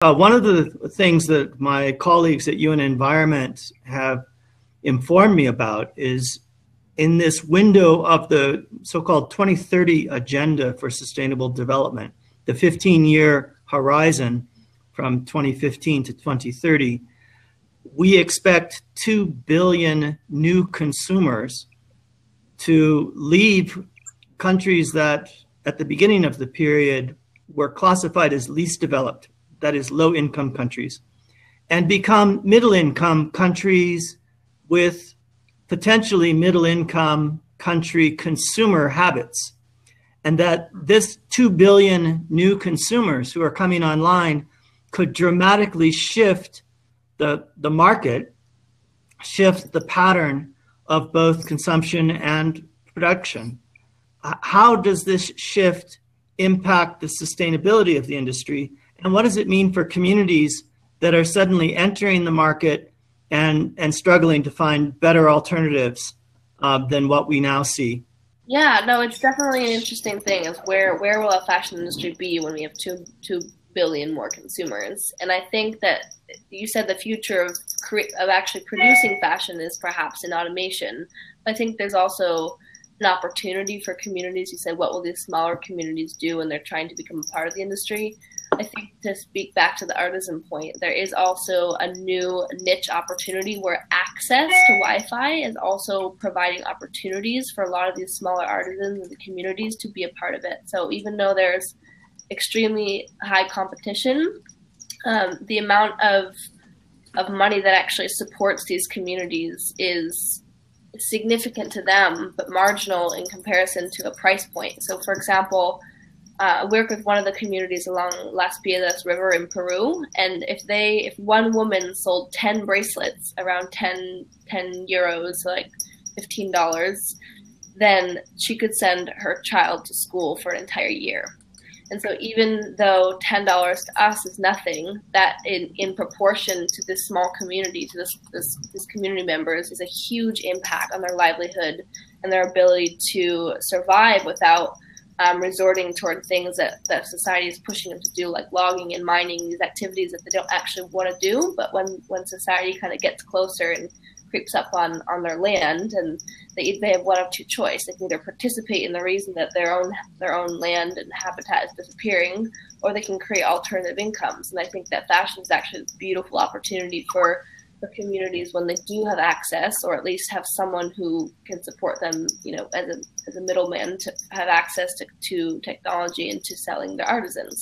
Uh, one of the things that my colleagues at UN Environment have informed me about is in this window of the so called 2030 Agenda for Sustainable Development, the 15 year horizon from 2015 to 2030, we expect 2 billion new consumers to leave countries that at the beginning of the period were classified as least developed that is low income countries, and become middle income countries with potentially middle income country consumer habits. And that this 2 billion new consumers who are coming online could dramatically shift the, the market, shift the pattern of both consumption and production. How does this shift impact the sustainability of the industry? And what does it mean for communities that are suddenly entering the market and, and struggling to find better alternatives uh, than what we now see? Yeah, no, it's definitely an interesting thing. Is where where will a fashion industry be when we have two two billion more consumers? And I think that you said the future of cre- of actually producing fashion is perhaps in automation. I think there's also an opportunity for communities. You said, what will these smaller communities do when they're trying to become a part of the industry? I think to speak back to the artisan point, there is also a new niche opportunity where access to Wi-Fi is also providing opportunities for a lot of these smaller artisans and the communities to be a part of it. So even though there's extremely high competition, um, the amount of of money that actually supports these communities is significant to them, but marginal in comparison to a price point. So, for example, uh, work with one of the communities along Las Piedras River in Peru, and if they, if one woman sold ten bracelets, around 10, 10 euros, like fifteen dollars, then she could send her child to school for an entire year. And so, even though ten dollars to us is nothing, that in, in proportion to this small community, to this, this this community members, is a huge impact on their livelihood and their ability to survive without um, resorting toward things that, that society is pushing them to do, like logging and mining, these activities that they don't actually want to do. But when, when society kind of gets closer and creeps up on, on their land, and they, they have one of two choice. They can either participate in the reason that their own their own land and habitat is disappearing, or they can create alternative incomes. And I think that fashion is actually a beautiful opportunity for for communities when they do have access or at least have someone who can support them you know as a, as a middleman to have access to, to technology and to selling their artisans